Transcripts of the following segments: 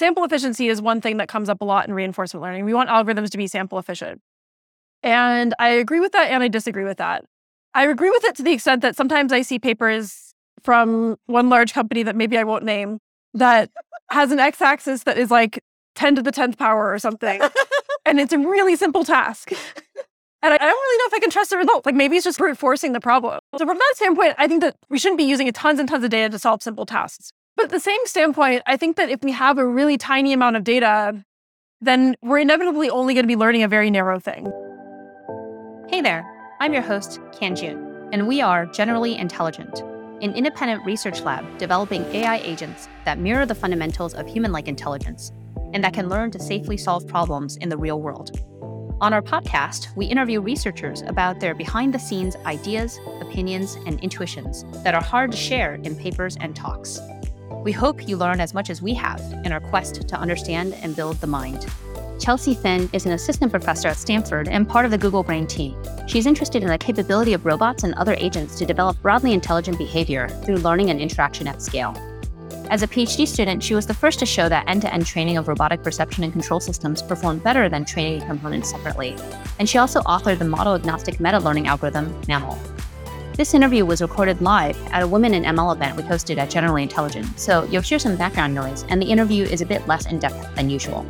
sample efficiency is one thing that comes up a lot in reinforcement learning. We want algorithms to be sample efficient. And I agree with that and I disagree with that. I agree with it to the extent that sometimes I see papers from one large company that maybe I won't name that has an x axis that is like 10 to the 10th power or something. and it's a really simple task. And I, don't really know if I can trust the results. Like maybe it's just brute forcing the problem. So from that standpoint, I think that we shouldn't be using tons and tons of data to solve simple tasks. But the same standpoint, I think that if we have a really tiny amount of data, then we're inevitably only going to be learning a very narrow thing. Hey there, I'm your host, Kanjun, and we are Generally Intelligent, an independent research lab developing AI agents that mirror the fundamentals of human like intelligence and that can learn to safely solve problems in the real world. On our podcast, we interview researchers about their behind the scenes ideas, opinions, and intuitions that are hard to share in papers and talks. We hope you learn as much as we have in our quest to understand and build the mind. Chelsea Finn is an assistant professor at Stanford and part of the Google Brain team. She's interested in the capability of robots and other agents to develop broadly intelligent behavior through learning and interaction at scale. As a PhD student, she was the first to show that end to end training of robotic perception and control systems performed better than training components separately. And she also authored the model agnostic meta learning algorithm, MAML. This interview was recorded live at a Women in ML event we hosted at Generally Intelligent, so you'll hear some background noise, and the interview is a bit less in depth than usual.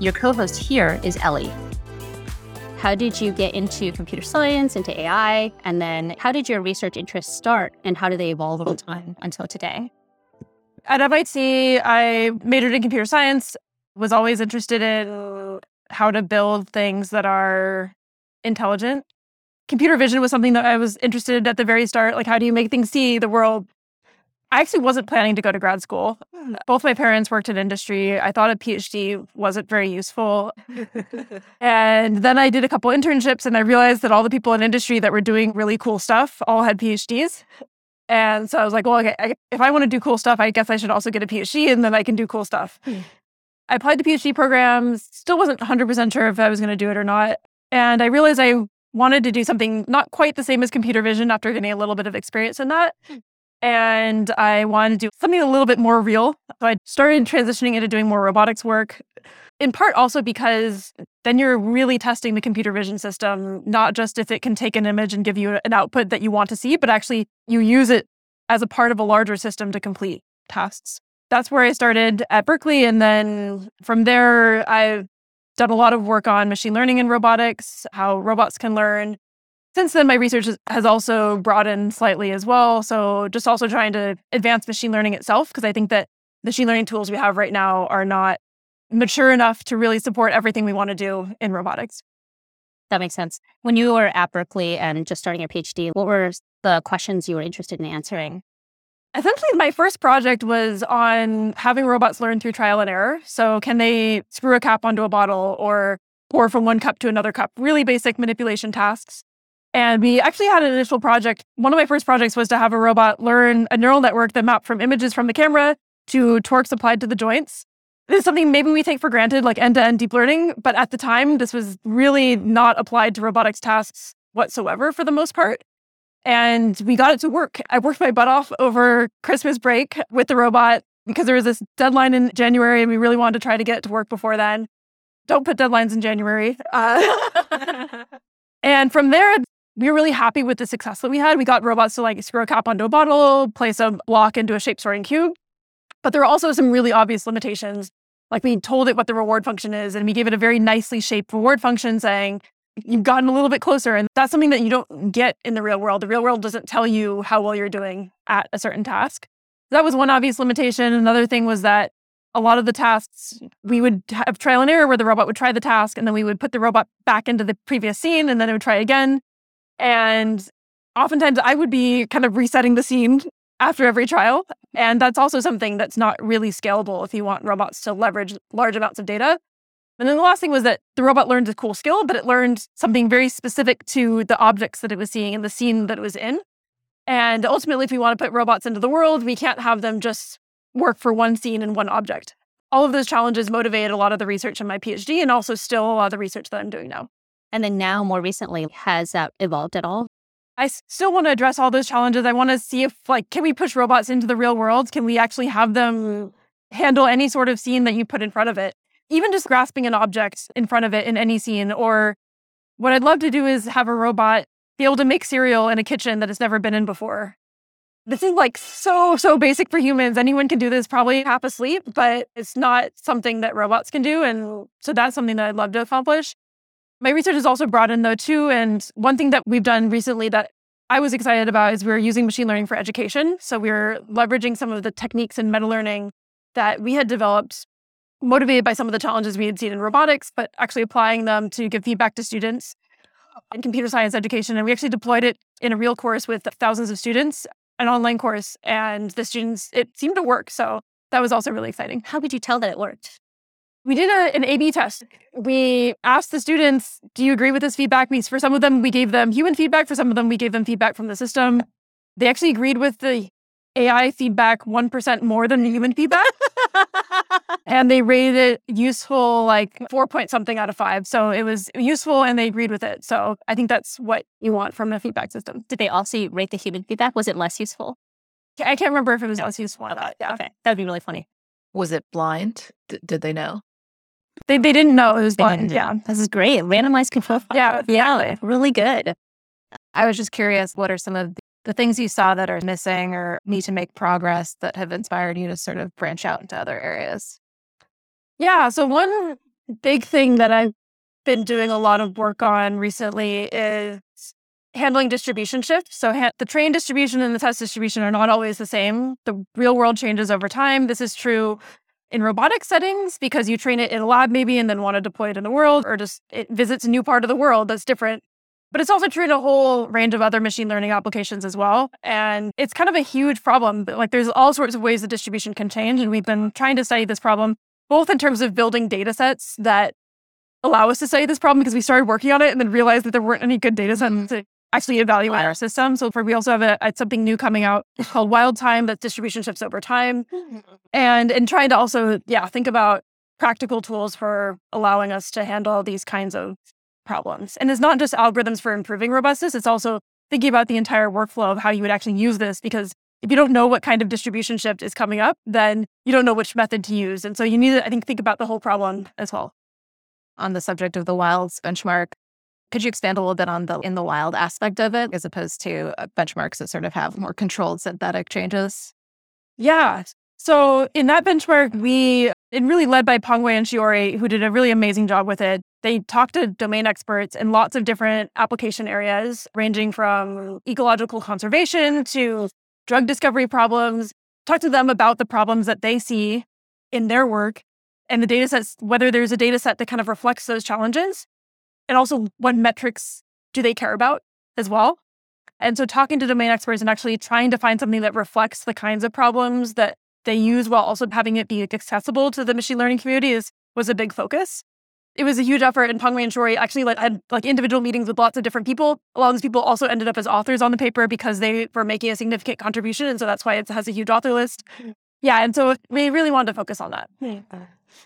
Your co host here is Ellie. How did you get into computer science, into AI? And then how did your research interests start, and how do they evolve over time until today? At MIT, I majored in computer science, was always interested in how to build things that are intelligent. Computer vision was something that I was interested in at the very start. Like, how do you make things see the world? I actually wasn't planning to go to grad school. Hmm. Both my parents worked in industry. I thought a PhD wasn't very useful. and then I did a couple internships and I realized that all the people in industry that were doing really cool stuff all had PhDs. And so I was like, well, okay, I, if I want to do cool stuff, I guess I should also get a PhD and then I can do cool stuff. Hmm. I applied to PhD programs, still wasn't 100% sure if I was going to do it or not. And I realized I wanted to do something not quite the same as computer vision after getting a little bit of experience in that. Hmm. And I wanted to do something a little bit more real. So I started transitioning into doing more robotics work in part also because then you're really testing the computer vision system, not just if it can take an image and give you an output that you want to see, but actually you use it as a part of a larger system to complete tasks. That's where I started at Berkeley. And then from there, I've done a lot of work on machine learning and robotics, how robots can learn. Since then, my research has also broadened slightly as well. So, just also trying to advance machine learning itself, because I think that the machine learning tools we have right now are not mature enough to really support everything we want to do in robotics. That makes sense. When you were at Berkeley and just starting your PhD, what were the questions you were interested in answering? Essentially, my first project was on having robots learn through trial and error. So, can they screw a cap onto a bottle or pour from one cup to another cup? Really basic manipulation tasks. And we actually had an initial project. One of my first projects was to have a robot learn a neural network that mapped from images from the camera to torques applied to the joints this is something maybe we take for granted, like end to end deep learning. But at the time, this was really not applied to robotics tasks whatsoever for the most part. And we got it to work. I worked my butt off over Christmas break with the robot because there was this deadline in January and we really wanted to try to get it to work before then. Don't put deadlines in January. Uh, and from there, we were really happy with the success that we had. We got robots to like screw a cap onto a bottle, place a block into a shape sorting cube. But there are also some really obvious limitations like we told it what the reward function is, and we gave it a very nicely shaped reward function saying, you've gotten a little bit closer. And that's something that you don't get in the real world. The real world doesn't tell you how well you're doing at a certain task. That was one obvious limitation. Another thing was that a lot of the tasks, we would have trial and error where the robot would try the task and then we would put the robot back into the previous scene and then it would try again. And oftentimes I would be kind of resetting the scene after every trial. And that's also something that's not really scalable if you want robots to leverage large amounts of data. And then the last thing was that the robot learned a cool skill, but it learned something very specific to the objects that it was seeing and the scene that it was in. And ultimately, if we want to put robots into the world, we can't have them just work for one scene and one object. All of those challenges motivated a lot of the research in my PhD and also still a lot of the research that I'm doing now. And then now, more recently, has that evolved at all? I still want to address all those challenges. I want to see if like can we push robots into the real world? Can we actually have them mm. handle any sort of scene that you put in front of it, even just grasping an object in front of it in any scene. Or what I'd love to do is have a robot be able to make cereal in a kitchen that it's never been in before. This is like so, so basic for humans. Anyone can do this probably half asleep, but it's not something that robots can do. And so that's something that I'd love to accomplish. My research is also broadened though, too. And one thing that we've done recently that I was excited about is we're using machine learning for education. So we're leveraging some of the techniques in meta learning that we had developed, motivated by some of the challenges we had seen in robotics, but actually applying them to give feedback to students in computer science education. And we actually deployed it in a real course with thousands of students, an online course, and the students, it seemed to work. So that was also really exciting. How could you tell that it worked? We did a, an A B test. We asked the students, Do you agree with this feedback? For some of them, we gave them human feedback. For some of them, we gave them feedback from the system. They actually agreed with the AI feedback 1% more than the human feedback. and they rated it useful like four point something out of five. So it was useful and they agreed with it. So I think that's what you want from a feedback system. Did they also rate the human feedback? Was it less useful? I can't remember if it was less useful or not. Yeah. Okay. That would be really funny. Was it blind? D- did they know? They, they didn't know it was blind. Yeah. This is great. Randomized control. Yeah. Yeah. Really good. I was just curious what are some of the things you saw that are missing or need to make progress that have inspired you to sort of branch out into other areas? Yeah. So, one big thing that I've been doing a lot of work on recently is handling distribution shift. So, ha- the train distribution and the test distribution are not always the same. The real world changes over time. This is true in robotic settings because you train it in a lab maybe and then want to deploy it in the world or just it visits a new part of the world that's different but it's also true in a whole range of other machine learning applications as well. And it's kind of a huge problem. Like there's all sorts of ways the distribution can change. And we've been trying to study this problem, both in terms of building data sets that allow us to study this problem because we started working on it and then realized that there weren't any good data sets mm-hmm. to actually evaluate our system. So for we also have a, a, something new coming out called Wild Time that distribution shifts over time. And and trying to also, yeah, think about practical tools for allowing us to handle these kinds of problems. And it's not just algorithms for improving robustness, it's also thinking about the entire workflow of how you would actually use this because if you don't know what kind of distribution shift is coming up, then you don't know which method to use. And so you need to, I think, think about the whole problem as well. On the subject of the wilds benchmark, could you expand a little bit on the in the wild aspect of it as opposed to uh, benchmarks that sort of have more controlled synthetic changes? Yeah. So in that benchmark, we, and really led by Pang Wei and Shiori, who did a really amazing job with it, they talked to domain experts in lots of different application areas, ranging from ecological conservation to drug discovery problems. Talk to them about the problems that they see in their work and the data sets, whether there's a data set that kind of reflects those challenges, and also what metrics do they care about as well. And so talking to domain experts and actually trying to find something that reflects the kinds of problems that they use while also having it be accessible to the machine learning community is was a big focus it was a huge effort. And Pang Wei and Shiori actually like had like individual meetings with lots of different people. A lot of these people also ended up as authors on the paper because they were making a significant contribution, and so that's why it has a huge author list. Hmm. Yeah, and so we really wanted to focus on that.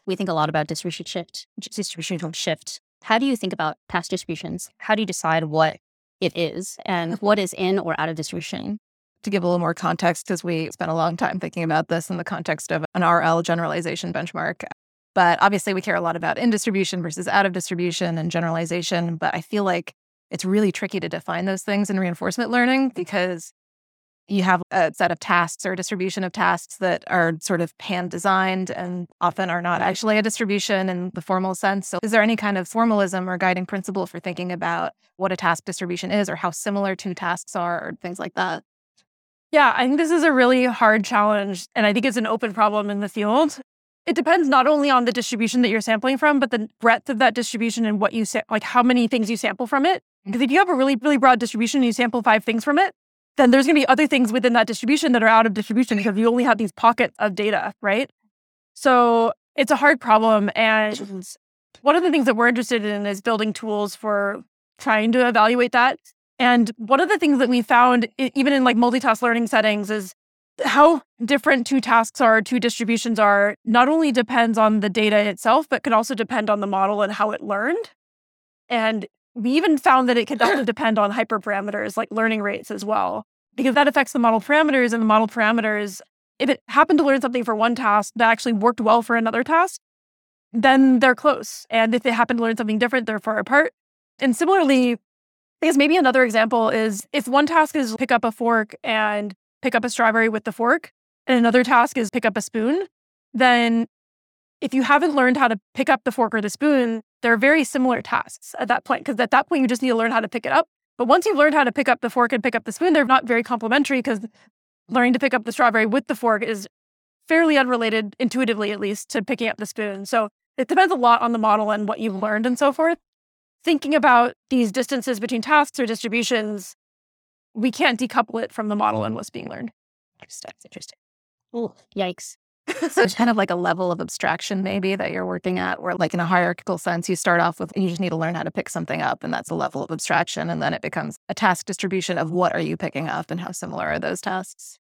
We think a lot about distribution shift. Distribution shift. How do you think about task distributions? How do you decide what it is and what is in or out of distribution? to give a little more context, because we spent a long time thinking about this in the context of an RL generalization benchmark. But obviously, we care a lot about in distribution versus out of distribution and generalization. But I feel like it's really tricky to define those things in reinforcement learning because you have a set of tasks or a distribution of tasks that are sort of pan designed and often are not actually a distribution in the formal sense. So, is there any kind of formalism or guiding principle for thinking about what a task distribution is or how similar two tasks are or things like that? Yeah, I think this is a really hard challenge. And I think it's an open problem in the field. It depends not only on the distribution that you're sampling from, but the breadth of that distribution and what you sa- like how many things you sample from it. Mm-hmm. Because if you have a really, really broad distribution and you sample five things from it, then there's going to be other things within that distribution that are out of distribution because you only have these pockets of data, right? So it's a hard problem. And one of the things that we're interested in is building tools for trying to evaluate that. And one of the things that we found, even in like multitask learning settings, is how different two tasks are, two distributions are, not only depends on the data itself, but can also depend on the model and how it learned. And we even found that it can also depend on hyperparameters like learning rates as well, because that affects the model parameters. And the model parameters, if it happened to learn something for one task that actually worked well for another task, then they're close. And if they happen to learn something different, they're far apart. And similarly, I guess maybe another example is if one task is pick up a fork and pick up a strawberry with the fork, and another task is pick up a spoon, then if you haven't learned how to pick up the fork or the spoon, they're very similar tasks at that point. Because at that point, you just need to learn how to pick it up. But once you've learned how to pick up the fork and pick up the spoon, they're not very complementary because learning to pick up the strawberry with the fork is fairly unrelated, intuitively at least, to picking up the spoon. So it depends a lot on the model and what you've learned and so forth. Thinking about these distances between tasks or distributions, we can't decouple it from the model and what's being learned. Interesting. Interesting. Oh, yikes. so it's kind of like a level of abstraction maybe that you're working at where like in a hierarchical sense you start off with you just need to learn how to pick something up and that's a level of abstraction and then it becomes a task distribution of what are you picking up and how similar are those tasks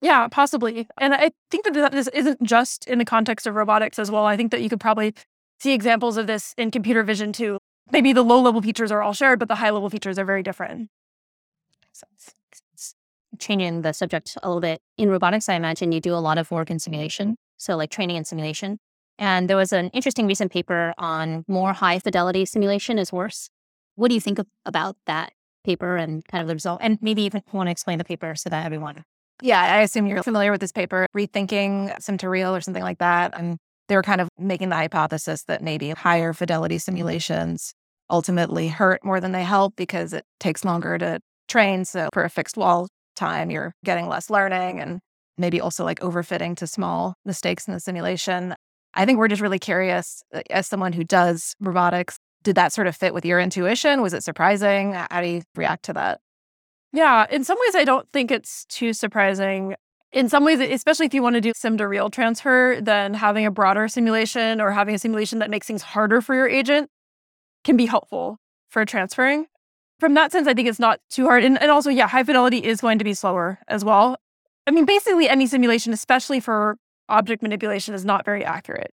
yeah possibly and i think that this isn't just in the context of robotics as well i think that you could probably see examples of this in computer vision too maybe the low level features are all shared but the high level features are very different changing the subject a little bit, in robotics, I imagine you do a lot of work in simulation. So, like training and simulation. And there was an interesting recent paper on more high fidelity simulation is worse. What do you think of, about that paper and kind of the result? And maybe even want to explain the paper so that everyone. Yeah, I assume you're familiar with this paper, Rethinking Sim to Real or something like that. And they were kind of making the hypothesis that maybe higher fidelity simulations ultimately hurt more than they help because it takes longer to train. So, for a fixed wall time, you're getting less learning and maybe also like overfitting to small mistakes in the simulation. I think we're just really curious uh, as someone who does robotics, did that sort of fit with your intuition? Was it surprising? How do you react to that? Yeah, in some ways, I don't think it's too surprising. In some ways, especially if you want to do sim to real transfer, then having a broader simulation or having a simulation that makes things harder for your agent can be helpful for transferring from that sense, I think it's not too hard. And, and also, yeah, high fidelity is going to be slower as well. I mean, basically, any simulation, especially for object manipulation, is not very accurate.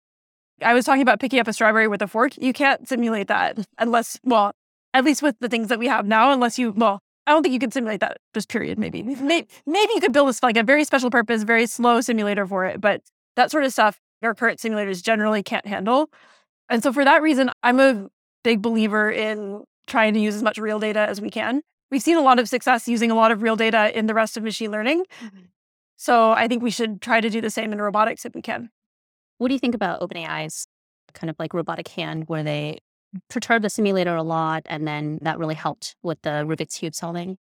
I was talking about picking up a strawberry with a fork. You can't simulate that unless, well, at least with the things that we have now, unless you, well, I don't think you can simulate that, just period, maybe. Maybe, maybe you could build a, like a very special purpose, very slow simulator for it. But that sort of stuff, our current simulators generally can't handle. And so for that reason, I'm a big believer in trying to use as much real data as we can. We've seen a lot of success using a lot of real data in the rest of machine learning. Mm-hmm. So I think we should try to do the same in robotics if we can. What do you think about OpenAI's kind of like robotic hand where they perturb the simulator a lot and then that really helped with the Rubik's Cube solving?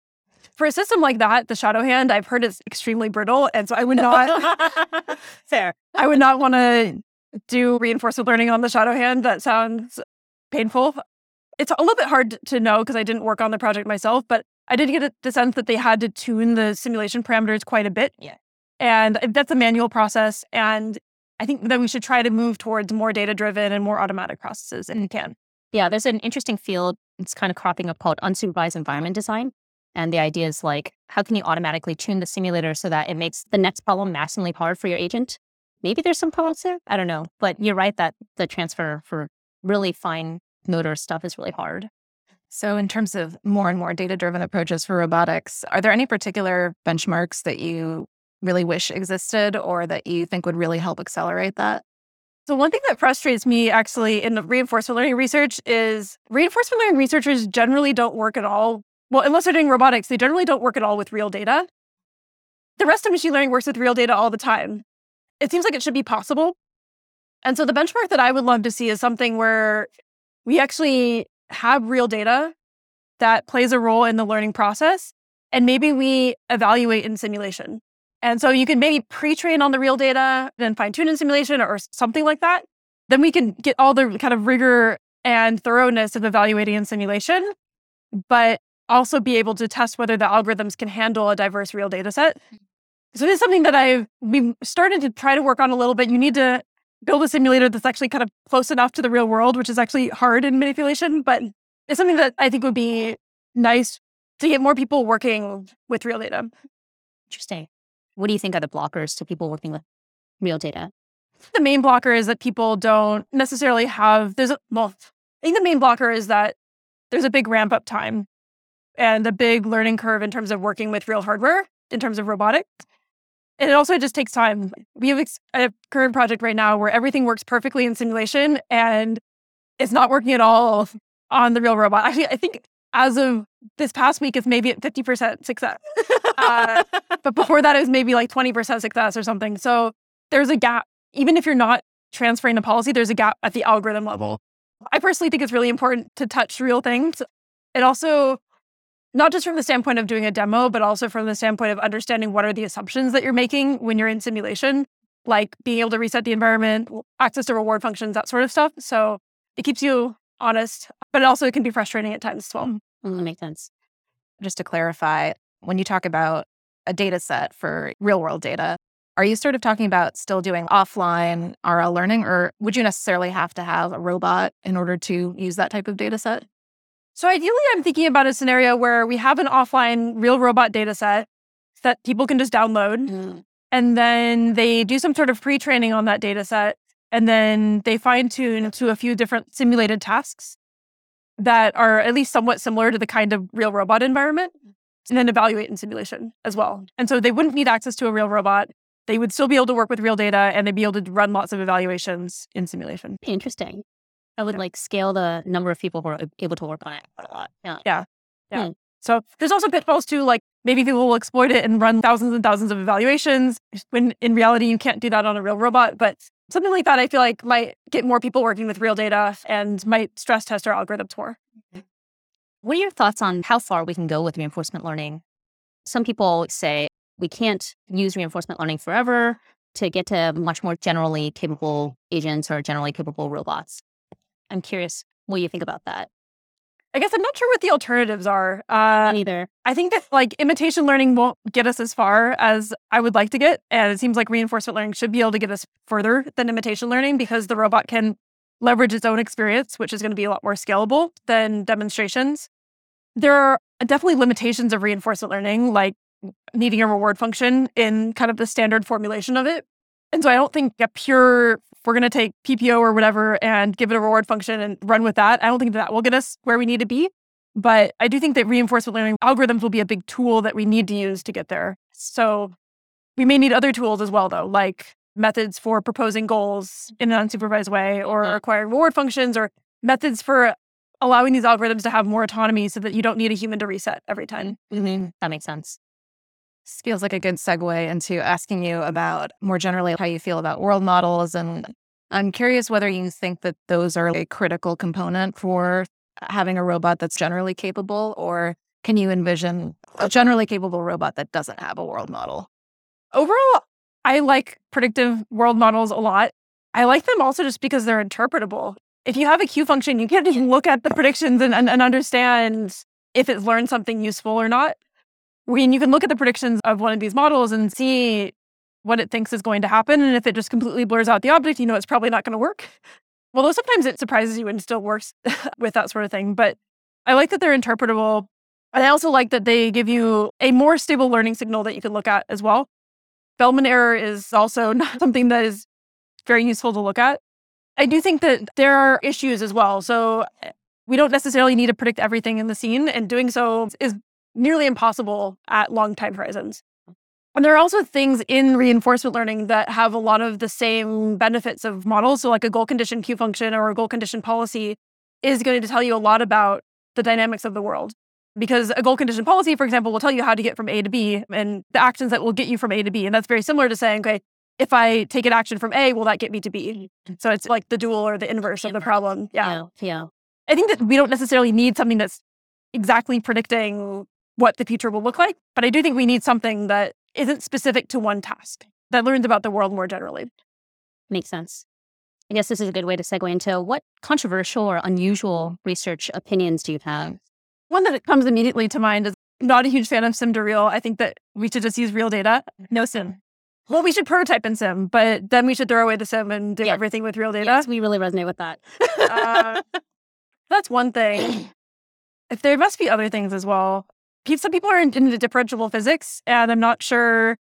For a system like that, the shadow hand, I've heard it's extremely brittle. And so I would not fair. I would not want to do reinforcement learning on the shadow hand. That sounds painful it's a little bit hard to know because I didn't work on the project myself, but I did get the sense that they had to tune the simulation parameters quite a bit. Yeah. And that's a manual process. And I think that we should try to move towards more data driven and more automatic processes and mm-hmm. can. Yeah, there's an interesting field. It's kind of cropping up called unsupervised environment design. And the idea is like, how can you automatically tune the simulator so that it makes the next problem massively hard for your agent? Maybe there's some problems there. I don't know. But you're right that the transfer for really fine motor stuff is really hard. So, in terms of more and more data driven approaches for robotics, are there any particular benchmarks that you really wish existed or that you think would really help accelerate that? So, one thing that frustrates me actually in reinforcement learning research is reinforcement learning researchers generally don't work at all. Well, unless they're doing robotics, they generally don't work at all with real data. The rest of machine learning works with real data all the time. It seems like it should be possible. And so, the benchmark that I would love to see is something where we actually have real data that plays a role in the learning process. And maybe we evaluate in simulation. And so you can maybe pre train on the real data, then fine tune in simulation or something like that. Then we can get all the kind of rigor and thoroughness of evaluating in simulation, but also be able to test whether the algorithms can handle a diverse real data set. Mm. So this is something that I've we started to try to work on a little bit. You need to build a simulator that's actually kind of close enough to the real world, which is actually hard in manipulation, but it's something that I think would be nice to get more people working with real data. Interesting. What do you think are the blockers to people working with real data? The main blocker is that people don't necessarily have, there's a, well, I think the main blocker is that there's a big ramp up time and a big learning curve in terms of working with real hardware, in terms of robotics. And it also just takes time. We have a current project right now where everything works perfectly in simulation and it's not working at all on the real robot. Actually, I think as of this past week, it's maybe at 50% success. uh, but before that, it was maybe like 20% success or something. So there's a gap. Even if you're not transferring the policy, there's a gap at the algorithm level. I personally think it's really important to touch real things. It also, not just from the standpoint of doing a demo, but also from the standpoint of understanding what are the assumptions that you're making when you're in simulation, like being able to reset the environment, access to reward functions, that sort of stuff. So it keeps you honest, but also it can be frustrating at times as well. Mm, that makes sense. Just to clarify, when you talk about a data set for real world data, are you sort of talking about still doing offline RL learning, or would you necessarily have to have a robot in order to use that type of data set? So ideally, I'm thinking about a scenario where we have an offline real robot data set that people can just download. Mm. And then they do some sort of pre training on that data set. And then they fine tune to a few different simulated tasks that are at least somewhat similar to the kind of real robot environment. And then evaluate in simulation as well. And so they wouldn't need access to a real robot. They would still be able to work with real data and they'd be able to run lots of evaluations in simulation. Interesting. I would like scale the number of people who are able to work on it a lot. Yeah. Yeah. Hmm. So there's also pitfalls too, like maybe people will exploit it and run thousands and thousands of evaluations when in reality you can't do that on a real robot. But something like that I feel like might get more people working with real data and might stress test our algorithms more. Mm-hmm. What are your thoughts on how far we can go with reinforcement learning? Some people say we can't use reinforcement learning forever to get to much more generally capable agents or generally capable robots. I'm curious what you think about that. I guess I'm not sure what the alternatives are. Uh, Neither. I think that like imitation learning won't get us as far as I would like to get. And it seems like reinforcement learning should be able to get us further than imitation learning because the robot can leverage its own experience, which is going to be a lot more scalable than demonstrations. There are definitely limitations of reinforcement learning, like needing a reward function in kind of the standard formulation of it. And so I don't think a pure, we're going to take PPO or whatever and give it a reward function and run with that. I don't think that will get us where we need to be. But I do think that reinforcement learning algorithms will be a big tool that we need to use to get there. So we may need other tools as well, though, like methods for proposing goals in an unsupervised way or mm-hmm. acquiring reward functions or methods for allowing these algorithms to have more autonomy so that you don't need a human to reset every time. Mm-hmm. That makes sense. Feels like a good segue into asking you about more generally how you feel about world models. And I'm curious whether you think that those are a critical component for having a robot that's generally capable, or can you envision a generally capable robot that doesn't have a world model? Overall, I like predictive world models a lot. I like them also just because they're interpretable. If you have a Q function, you can just look at the predictions and, and, and understand if it's learned something useful or not. When you can look at the predictions of one of these models and see what it thinks is going to happen. And if it just completely blurs out the object, you know it's probably not going to work. Although sometimes it surprises you and still works with that sort of thing. But I like that they're interpretable. And I also like that they give you a more stable learning signal that you can look at as well. Bellman error is also not something that is very useful to look at. I do think that there are issues as well. So eh, we don't necessarily need to predict everything in the scene, and doing so is nearly impossible at long time horizons. And there are also things in reinforcement learning that have a lot of the same benefits of models. So, like a goal condition Q function or a goal condition policy is going to tell you a lot about the dynamics of the world. Because a goal condition policy, for example, will tell you how to get from A to B and the actions that will get you from A to B. And that's very similar to saying, okay, if I take an action from A, will that get me to B? So it's like the dual or the inverse of the problem. Yeah. Yeah. yeah. I think that we don't necessarily need something that's exactly predicting what the future will look like, but I do think we need something that isn't specific to one task, that learns about the world more generally. Makes sense. I guess this is a good way to segue into what controversial or unusual research opinions do you have? One that comes immediately to mind is not a huge fan of sim to real. I think that we should just use real data. No sim. Well, we should prototype in sim, but then we should throw away the sim and do Yeah. everything with real data. Yes, we really resonate with that. Uh, that's one thing. If there must be other things as well. Some people are into differentiable physics, and I'm not sure.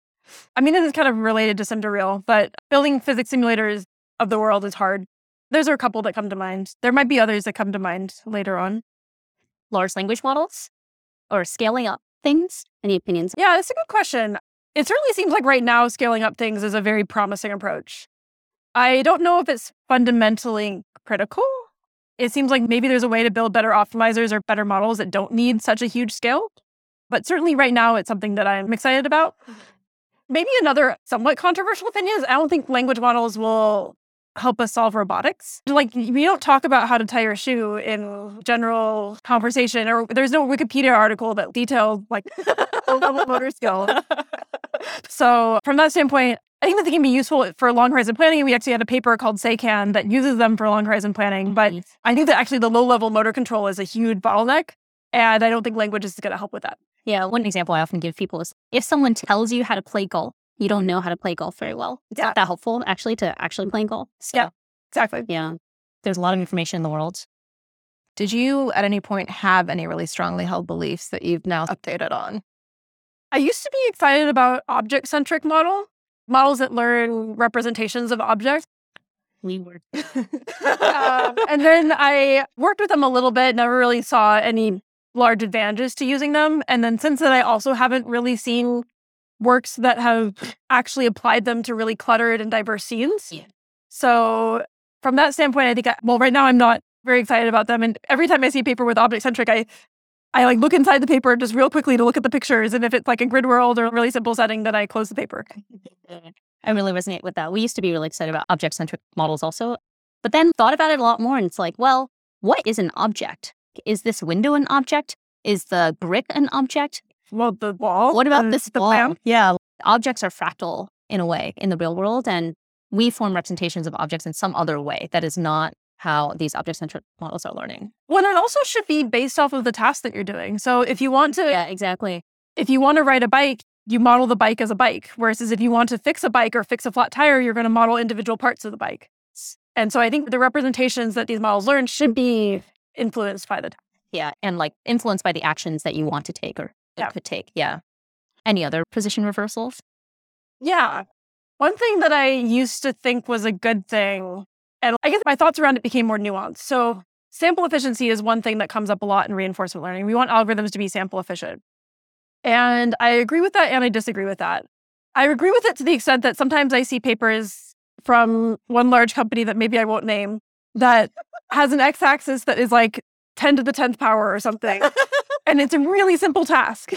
I mean, this is kind of related to sim to real, but building physics simulators of the world is hard. Those are a couple that come to mind. There might be others that come to mind later on. Large language models or scaling up things? Any opinions? Yeah, that's a good question. it certainly seems like right now scaling up things is a very promising approach. I don't know if it's fundamentally critical. It seems like maybe there's a way to build better optimizers or better models that don't need such a huge scale. But certainly right now, it's something that I'm excited about. Mm-hmm. Maybe another somewhat controversial opinion is I don't think language models will help us solve robotics. Like we don't talk about how to tie your shoe in general conversation, or there's no Wikipedia article that details like low level motor skill. So from that standpoint, I think that they can be useful for long horizon planning. We actually had a paper called SAYCAN that uses them for long horizon planning. But mm-hmm. I think that actually the low level motor control is a huge bottleneck. And I don't think language is going to help with that. Yeah, one example I often give people is if someone tells you how to play golf, you don't know how to play golf very well. It's Yeah. not that helpful actually to actually play golf. So, Yeah. Exactly. yeah. There's a lot of information in the world. Did you at any point have any really strongly held beliefs that you've now updated on? I used to be excited about object centric model, models that learn representations of objects. We were Um, and then I worked with them a little bit, never really saw any large advantages to using them. And then since then, I also haven't really seen works that have actually applied them to really cluttered and diverse scenes. Yeah. So from that standpoint, I think, I, well, right now I'm not very excited about them. And every time I see a paper with object centric, I I like look inside the paper just real quickly to look at the pictures. And if it's like a grid world or a really simple setting, then I close the paper. I really resonate with that. We used to be really excited about object centric models also, but then thought about it a lot more. And it's like, well, what is an object? Is this window an object? Is the brick an object? Well, the wall. What about this the wall? lamp. Yeah. Objects are fractal in a way in the real world, and we form representations of objects in some other way that is not how these object centric models are learning. Well, it also should be based off of the task that you're doing. So if you want to, Yeah, exactly. if you want to ride a bike, you model the bike as a bike. Whereas if you want to fix a bike or fix a flat tire, you're going to model individual parts of the bike. And so I think the representations that these models learn should be influenced by the. Yeah. And like influenced by the actions that you want to take or Yeah. could take. Yeah. Any other position reversals? Yeah. One thing that I used to think was a good thing, and I guess my thoughts around it became more nuanced. So sample efficiency is one thing that comes up a lot in reinforcement learning. We want algorithms to be sample efficient. And I agree with that and I disagree with that. I agree with it to the extent that sometimes I see papers from one large company that maybe I won't name that has an x axis that is like 10 to the 10th power or something. and it's a really simple task.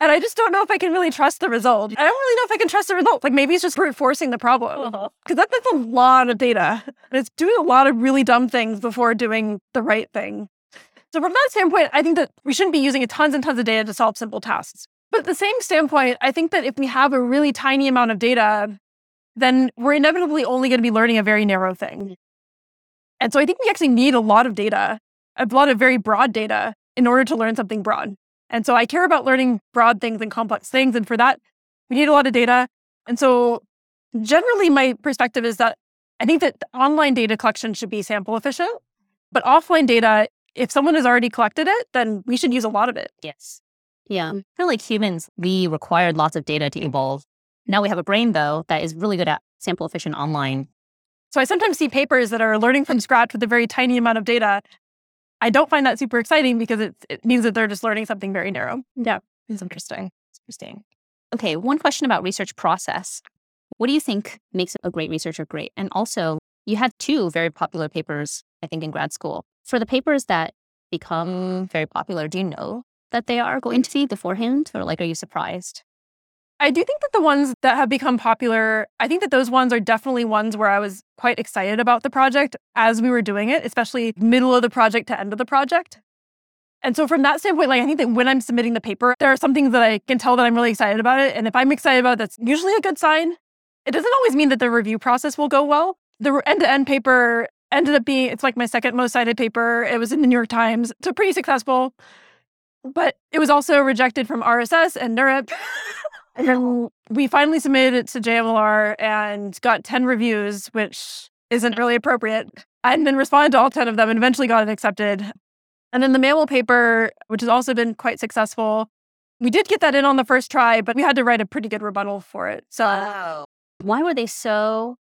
And I just don't know if I can really trust the result. I don't really know if I can trust the result. Like maybe it's just brute forcing the problem. Uh-huh. Because that, that's a lot of data. And it's doing a lot of really dumb things before doing the right thing. So from that standpoint, I think that we shouldn't be using tons and tons of data to solve simple tasks. But at the same standpoint, I think that if we have a really tiny amount of data, then we're inevitably only going to be learning a very narrow thing. And so I think we actually need a lot of data, a lot of very broad data in order to learn something broad. And so I care about learning broad things and complex things. And for that, we need a lot of data. And so generally, my perspective is that I think that online data collection should be sample efficient, but offline data, if someone has already collected it, then we should use a lot of it. Yes. Yeah. I feel like humans, we required lots of data to evolve. Now we have a brain, though, that is really good at sample efficient online. So I sometimes see papers that are learning from scratch with a very tiny amount of data. I don't find that super exciting because it, it means that they're just learning something very narrow. Yeah, it's interesting. It's interesting. Okay, one question about research process. What do you think makes a great researcher great? And also, you had two very popular papers, I think, in grad school. For the papers that become very popular, do you know that they are going to be beforehand? Or like, are you surprised? I do think that the ones that have become popular, I think that those ones are definitely ones where I was quite excited about the project as we were doing it, especially middle of the project to end of the project. And so from that standpoint, like I think that when I'm submitting the paper, there are some things that I can tell that I'm really excited about it. And if I'm excited about it, that's usually a good sign. It doesn't always mean that the review process will go well. The end-to-end paper ended up being, it's like my second most cited paper. It was in the New York Times. So pretty successful. But it was also rejected from RSS and NeurIPS. And then we finally submitted it to JMLR and got 10 reviews, which isn't really appropriate. And then responded to all 10 of them and eventually got it accepted. And then the MAML paper, which has also been quite successful, we did get that in on the first try, but we had to write a pretty good rebuttal for it. So, Why were they so?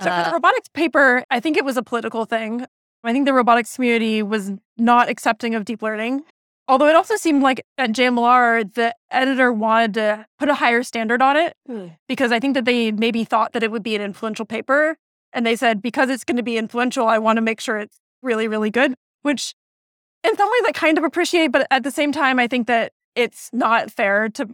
so for uh, the robotics paper, I think it was a political thing. I think the robotics community was not accepting of deep learning. Although it also seemed like at JMLR, the editor wanted to put a higher standard on it hmm. because I think that they maybe thought that it would be an influential paper. And they said, because it's going to be influential, I want to make sure it's really, really good, which in some ways I kind of appreciate. But at the same time, I think that it's not fair to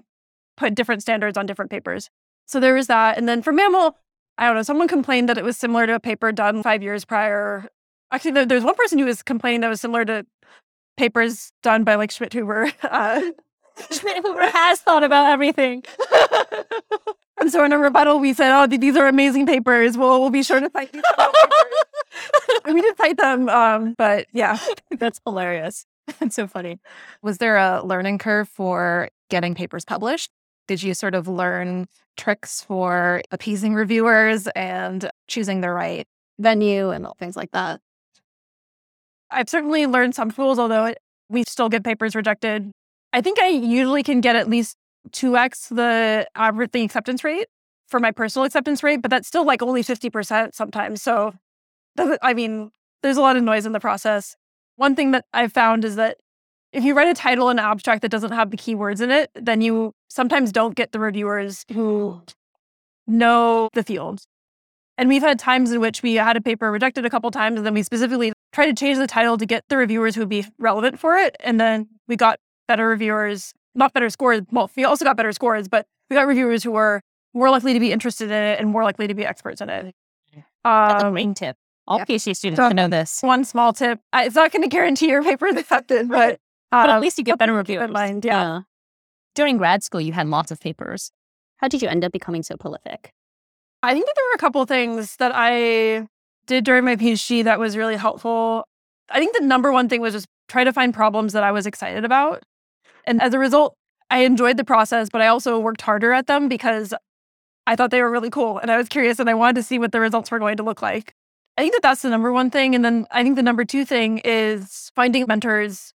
put different standards on different papers. So there was that. And then for MAML, I don't know, someone complained that it was similar to a paper done five years prior. Actually, there's one person who was complaining that was similar to papers done by like Schmidhuber. Uh, Schmidhuber has thought about everything. and so in a rebuttal, we said, "Oh, these are amazing papers. Well, we'll be sure to cite these papers." we did cite them, um, but yeah, that's hilarious. That's so funny. Was there a learning curve for getting papers published? Did you sort of learn tricks for appeasing reviewers and choosing the right venue and things like that? I've certainly learned some tools, although we still get papers rejected. I think I usually can get at least 2x the average acceptance rate for my personal acceptance rate, but that's still like only 50% sometimes. So, I mean, there's a lot of noise in the process. One thing that I've found is that if you write a title and an abstract that doesn't have the keywords in it, then you sometimes don't get the reviewers who know the field. And we've had times in which we had a paper rejected a couple times, and then we specifically tried to change the title to get the reviewers who would be relevant for it. And then we got better reviewers, not better scores. Well, we also got better scores, but we got reviewers who were more likely to be interested in it and more likely to be experts in it. That's um, main tip. All yeah. PhD students so, know this. One small tip: it's not going to guarantee your paper is accepted, but, uh, but at least you get better reviewers. In mind, yeah. yeah. During grad school, you had lots of papers. How did you end up becoming so prolific? I think that there were a couple things that I did during my PhD that was really helpful. I think the number one thing was just try to find problems that I was excited about. And as a result, I enjoyed the process, but I also worked harder at them because I thought they were really cool and I was curious and I wanted to see what the results were going to look like. I think that that's the number one thing. And then I think the number two thing is finding mentors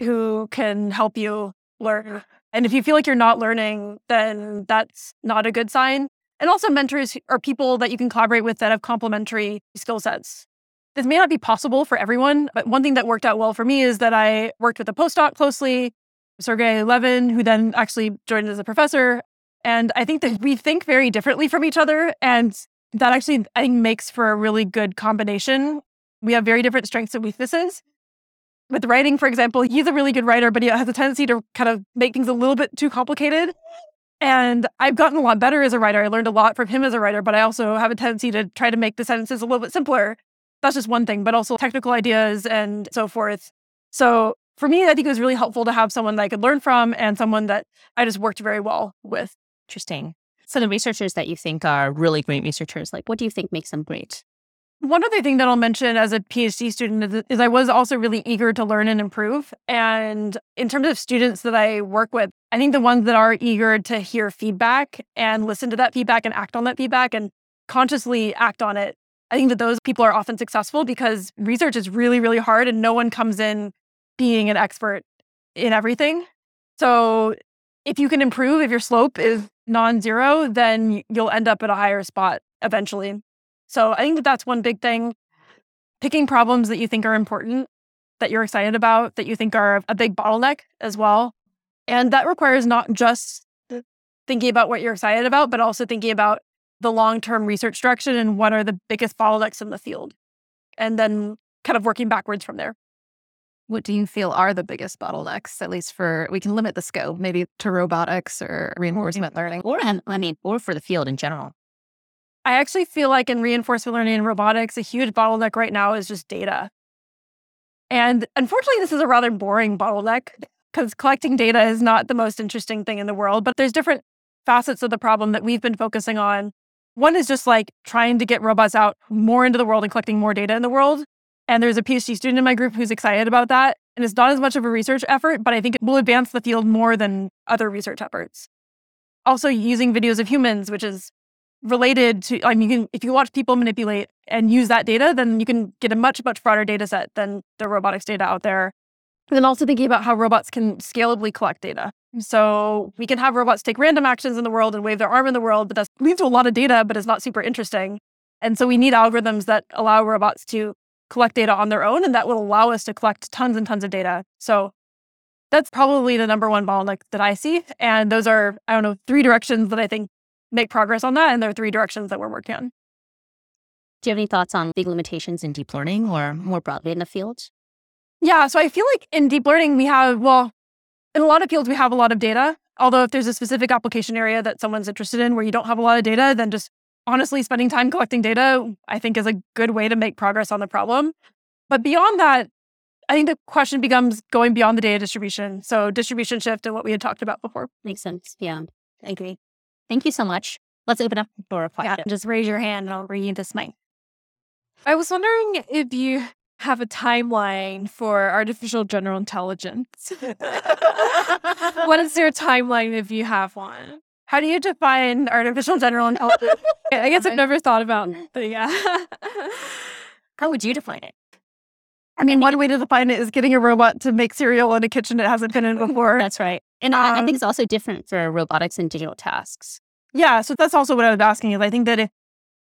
who can help you learn. And if you feel like you're not learning, then that's not a good sign. And also, mentors are people that you can collaborate with that have complementary skill sets. This may not be possible for everyone, but one thing that worked out well for me is that I worked with a postdoc closely, Sergey Levine, who then actually joined as a professor. And I think that we think very differently from each other. And that actually, I think, makes for a really good combination. We have very different strengths and weaknesses. With writing, for example, he's a really good writer, but he has a tendency to kind of make things a little bit too complicated. And I've gotten a lot better as a writer. I learned a lot from him as a writer, but I also have a tendency to try to make the sentences a little bit simpler. That's just one thing, but also technical ideas and so forth. So for me, I think it was really helpful to have someone that I could learn from and someone that I just worked very well with. Interesting. So the researchers that you think are really great researchers, like what do you think makes them great? One other thing that I'll mention as a PhD student is, I was also really eager to learn and improve. And in terms of students that I work with, I think the ones that are eager to hear feedback and listen to that feedback and act on that feedback and consciously act on it, I think that those people are often successful because research is really, really hard and no one comes in being an expert in everything. So if you can improve, if your slope is non zero, then you'll end up at a higher spot eventually. So I think that that's one big thing. Picking problems that you think are important, that you're excited about, that you think are a big bottleneck as well. And that requires not just thinking about what you're excited about, but also thinking about the long term research direction and what are the biggest bottlenecks in the field. And then kind of working backwards from there. What do you feel are the biggest bottlenecks, at least for we can limit the scope, maybe to robotics or reinforcement learning? Or I mean, or for the field in general. I actually feel like in reinforcement learning and robotics, a huge bottleneck right now is just data. And unfortunately, this is a rather boring bottleneck because collecting data is not the most interesting thing in the world, but there's different facets of the problem that we've been focusing on. One is just like trying to get robots out more into the world and collecting more data in the world. And there's a PhD student in my group who's excited about that. And it's not as much of a research effort, but I think it will advance the field more than other research efforts. Also, using videos of humans, which is related to I mean if you watch people manipulate and use that data, then you can get a much, much broader data set than the robotics data out there. And then also thinking about how robots can scalably collect data. So we can have robots take random actions in the world and wave their arm in the world, but that leads to a lot of data, but it's not super interesting. And so we need algorithms that allow robots to collect data on their own, and that will allow us to collect tons and tons of data. So That's probably the number one bottleneck that I see. And those are, I don't know, three directions that I think make progress on that. And there are three directions that we're working on. Do you have any thoughts on big limitations in deep learning or more broadly in the field? Yeah. So I feel like in deep learning, we have, well, in a lot of fields, we have a lot of data. Although if there's a specific application area that someone's interested in where you don't have a lot of data, then just honestly spending time collecting data, I think is a good way to make progress on the problem. But beyond that, I think the question becomes going beyond the data distribution. So distribution shift and what we had talked about before. Makes sense. Yeah, I agree. Thank you so much. Let's open up for a question. Yeah, just raise your hand and I'll read this mic. I was wondering if you have a timeline for artificial general intelligence. what is your timeline if you have one? How do you define artificial general intelligence? I guess I've never thought about it, but yeah. How would you define it? I mean, one way to define it is getting a robot to make cereal in a kitchen it hasn't been in before. That's right. And I, I Um, think it's also different for robotics and digital tasks. Yeah, so that's also what I was asking is I think that if,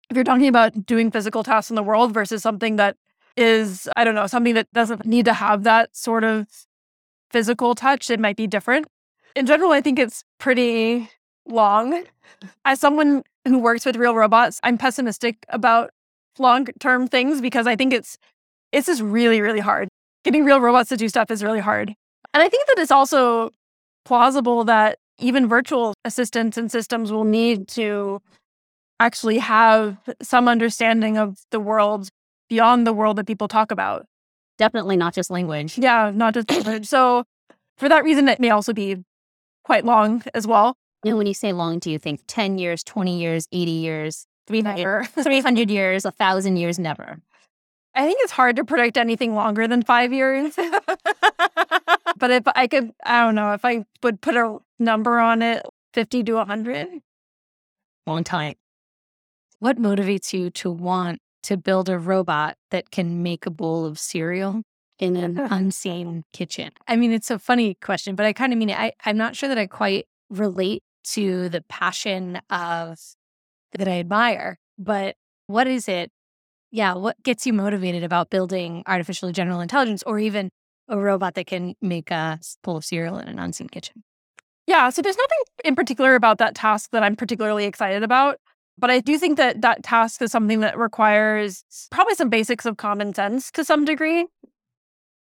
if you're talking about doing physical tasks in the world versus something that is, I don't know, something that doesn't need to have that sort of physical touch, it might be different. In general, I think it's pretty long. As someone who works with real robots, I'm pessimistic about long-term things because I think it's it's just really, really hard. Getting real robots to do stuff is really hard. And I think that it's also plausible that even virtual assistants and systems will need to actually have some understanding of the world beyond the world that people talk about. Definitely not just language. Yeah, not just language. So for that reason, it may also be quite long as well. And when you say long, do you think 10 years, 20 years, 80 years, 300, Never. 300 years, 1,000 years? Never. I think it's hard to predict anything longer than five years. but if I could, I don't know, if I would put a number on it, 50 to 100. Long time. What motivates you to want to build a robot that can make a bowl of cereal in an unseen kitchen? I mean, it's a funny question, but I kind of mean it. I, I'm not sure that I quite relate to the passion of that I admire, but what is it? Yeah, what gets you motivated about building artificial general intelligence or even a robot that can make a bowl of cereal in an unseen kitchen? Yeah, so there's nothing in particular about that task that I'm particularly excited about. But I do think that that task is something that requires probably some basics of common sense to some degree.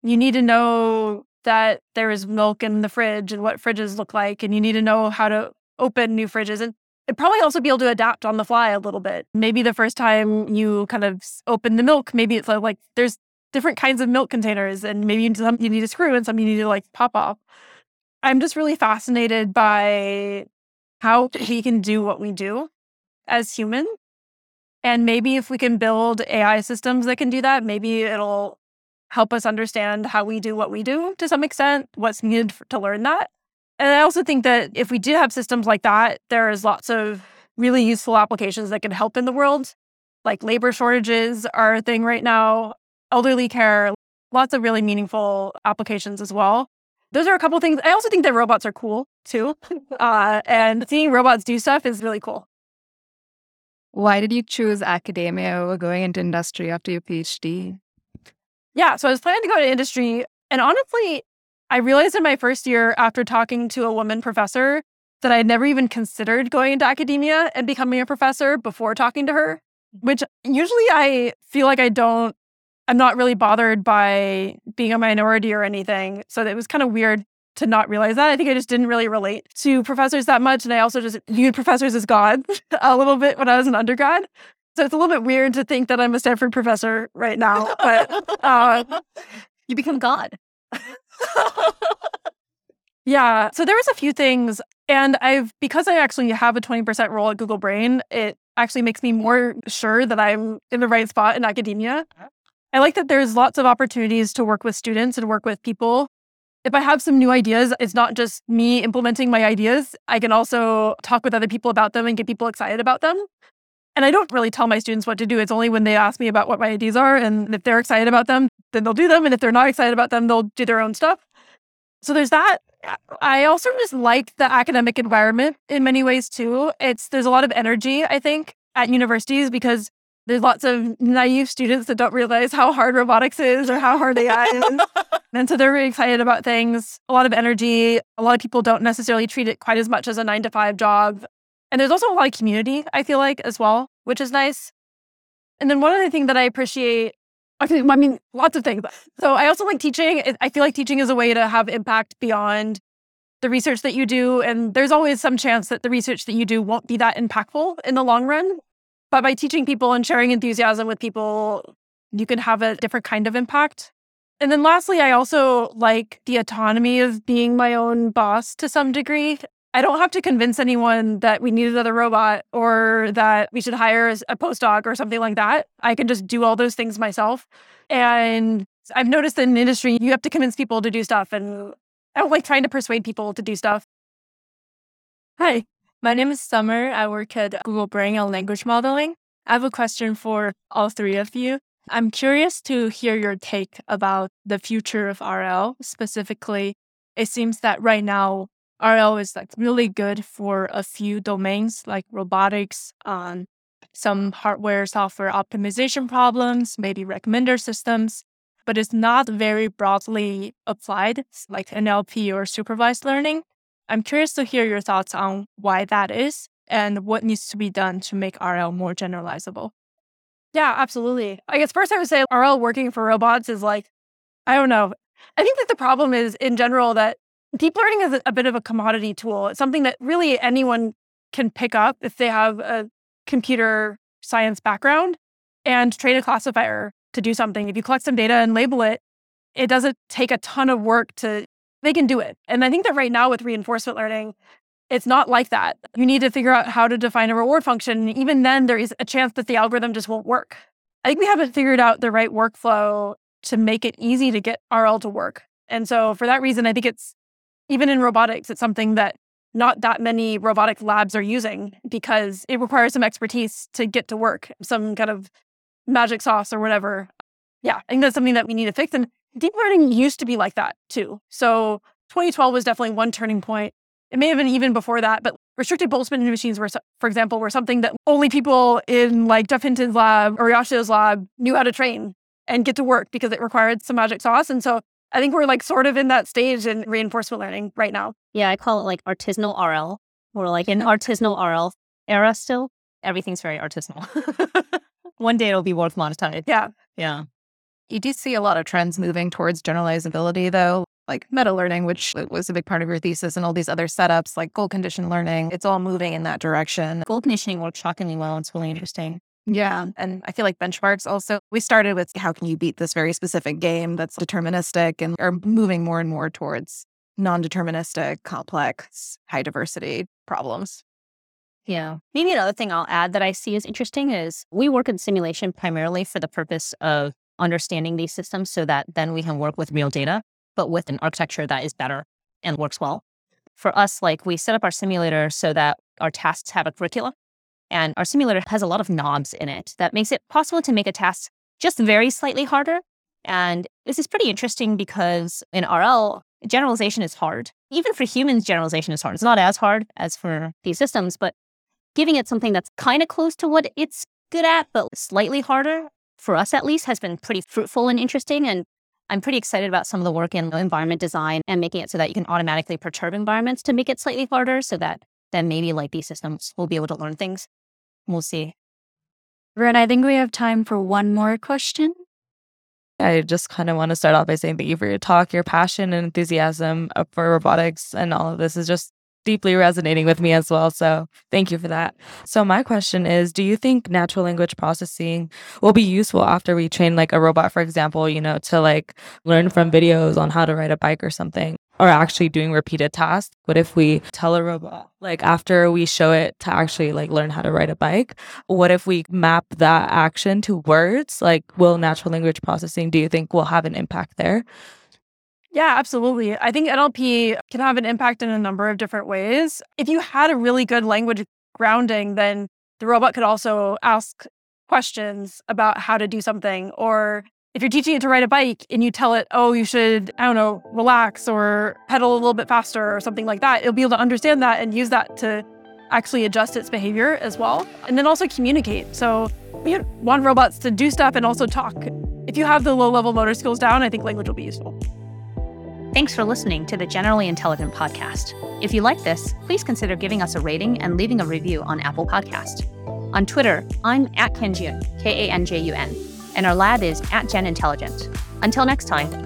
You need to know that there is milk in the fridge and what fridges look like, and you need to know how to open new fridges. And it probably also be able to adapt on the fly a little bit. Maybe the first time you kind of open the milk, maybe it's like, like there's different kinds of milk containers, and maybe you- some you need a screw and some you need to like pop off. I'm just really fascinated by how we can do what we do as humans. And maybe if we can build AI systems that can do that, maybe it'll help us understand how we do what we do to some extent, what's needed f- to learn that. And I also think that if we do have systems like that, there's lots of really useful applications that can help in the world. Like labor shortages are a thing right now, elderly care, lots of really meaningful applications as well. Those are a couple things. I also think that robots are cool too. Uh, and seeing robots do stuff is really cool. Why did you choose academia over going into industry after your PhD? Yeah, so I was planning to go to industry. And honestly, I realized in my first year after talking to a woman professor that I had never even considered going into academia and becoming a professor before talking to her, which usually I feel like I don't, I'm not really bothered by being a minority or anything. So it was kind of weird to not realize that. I think I just didn't really relate to professors that much. And I also just viewed professors as God a little bit when I was an undergrad. So it's a little bit weird to think that I'm a Stanford professor right now. But uh, You become God. Yeah. So there was a few things. And I've, because I actually have a 20% role at Google Brain, it actually makes me more sure that I'm in the right spot in academia. I like that there's lots of opportunities to work with students and work with people. If I have some new ideas, it's not just me implementing my ideas. I can also talk with other people about them and get people excited about them. And I don't really tell my students what to do. It's only when they ask me about what my ideas are. And if they're excited about them, then they'll do them. And if they're not excited about them, they'll do their own stuff. So there's that. I also just like the academic environment in many ways too. It's there's a lot of energy, I think, at universities because there's lots of naive students that don't realize how hard robotics is or how hard AI is. And so they're very excited about things, a lot of energy. A lot of people don't necessarily treat it quite as much as a nine to five job. And there's also a lot of community, I feel like, as well, which is nice. And then one other thing that I appreciate, okay, I mean, lots of things. So I also like teaching. I feel like teaching is a way to have impact beyond the research that you do. And there's always some chance that the research that you do won't be that impactful in the long run. But by teaching people and sharing enthusiasm with people, you can have a different kind of impact. And then lastly, I also like the autonomy of being my own boss to some degree. I don't have to convince anyone that we need another robot or that we should hire a postdoc or something like that. I can just do all those things myself. And I've noticed in industry, you have to convince people to do stuff. And I don't like trying to persuade people to do stuff. Hi, my name is Summer. I work at Google Brain on Language Modeling. I have a question for all three of you. I'm curious to hear your take about the future of RL. Specifically, it seems that right now RL is like really good for a few domains like robotics, um, some hardware software optimization problems, maybe recommender systems, but it's not very broadly applied like NLP or supervised learning. I'm curious to hear your thoughts on why that is and what needs to be done to make RL more generalizable. Yeah, absolutely. I guess first I would say RL working for robots is like, I don't know. I think that the problem is in general that deep learning is a bit of a commodity tool. It's something that really anyone can pick up if they have a computer science background and train a classifier to do something. If you collect some data and label it, it doesn't take a ton of work to, they can do it. And I think that right now with reinforcement learning, it's not like that. You need to figure out how to define a reward function. Even then, there is a chance that the algorithm just won't work. I think we haven't figured out the right workflow to make it easy to get RL to work. And so for that reason, I think it's even in robotics, it's something that not that many robotic labs are using because it requires some expertise to get to work, some kind of magic sauce or whatever. Yeah, I think that's something that we need to fix. And deep learning used to be like that too. So 2012 was definitely one turning point. It may have been even before that, but restricted Boltzmann machines were, for example, were something that only people in like Geoff Hinton's lab or Yoshua's lab knew how to train and get to work because it required some magic sauce. And so I think we're like sort of in that stage in reinforcement learning right now. Yeah, I call it like artisanal RL. We're like in artisanal RL era still. Everything's very artisanal. One day it'll be worth monetized. Yeah. Yeah. You do see a lot of trends moving towards generalizability, though, like meta learning, which was a big part of your thesis, and all these other setups like goal condition learning. It's all moving in that direction. Goal conditioning works shockingly well. It's really interesting. Yeah. And I feel like benchmarks also, we started with how can you beat this very specific game that's deterministic and are moving more and more towards non deterministic, complex, high diversity problems. Yeah. Maybe another thing I'll add that I see is interesting is we work in simulation primarily for the purpose of understanding these systems so that then we can work with real data, but with an architecture that is better and works well. For us, like we set up our simulator so that our tasks have a curriculum and our simulator has a lot of knobs in it that makes it possible to make a task just very slightly harder. And this is pretty interesting because in RL, generalization is hard. Even for humans, generalization is hard. It's not as hard as for these systems, but giving it something that's kind of close to what it's good at, but slightly harder, for us at least, has been pretty fruitful and interesting. And I'm pretty excited about some of the work in environment design and making it so that you can automatically perturb environments to make it slightly harder so that then maybe like these systems will be able to learn things. We'll see. Ren, I think we have time for one more question. I just kind of want to start off by saying thank you for your talk, your passion and enthusiasm uh, for robotics and all of this is just deeply resonating with me as well. So thank you for that. So my question is, do you think natural language processing will be useful after we train like a robot, for example, you know, to like learn from videos on how to ride a bike or something? Or actually doing repeated tasks. What if we tell a robot, like after we show it to actually like learn how to ride a bike, what if we map that action to words? Like, will natural language processing, do you think will have an impact there? Yeah, absolutely. I think NLP can have an impact in a number of different ways. If you had a really good language grounding, then the robot could also ask questions about how to do something. Or if you're teaching it to ride a bike and you tell it, oh, you should, I don't know, relax or pedal a little bit faster or something like that, it'll be able to understand that and use that to actually adjust its behavior as well. And then also communicate. So we want robots to do stuff and also talk. If you have the low level motor skills down, I think language will be useful. Thanks for listening to the Generally Intelligent podcast. If you like this, please consider giving us a rating and leaving a review on Apple Podcast. On Twitter, I'm at Kanjun, K A N J U N, and our lab is at Gen Intelligent. Until next time,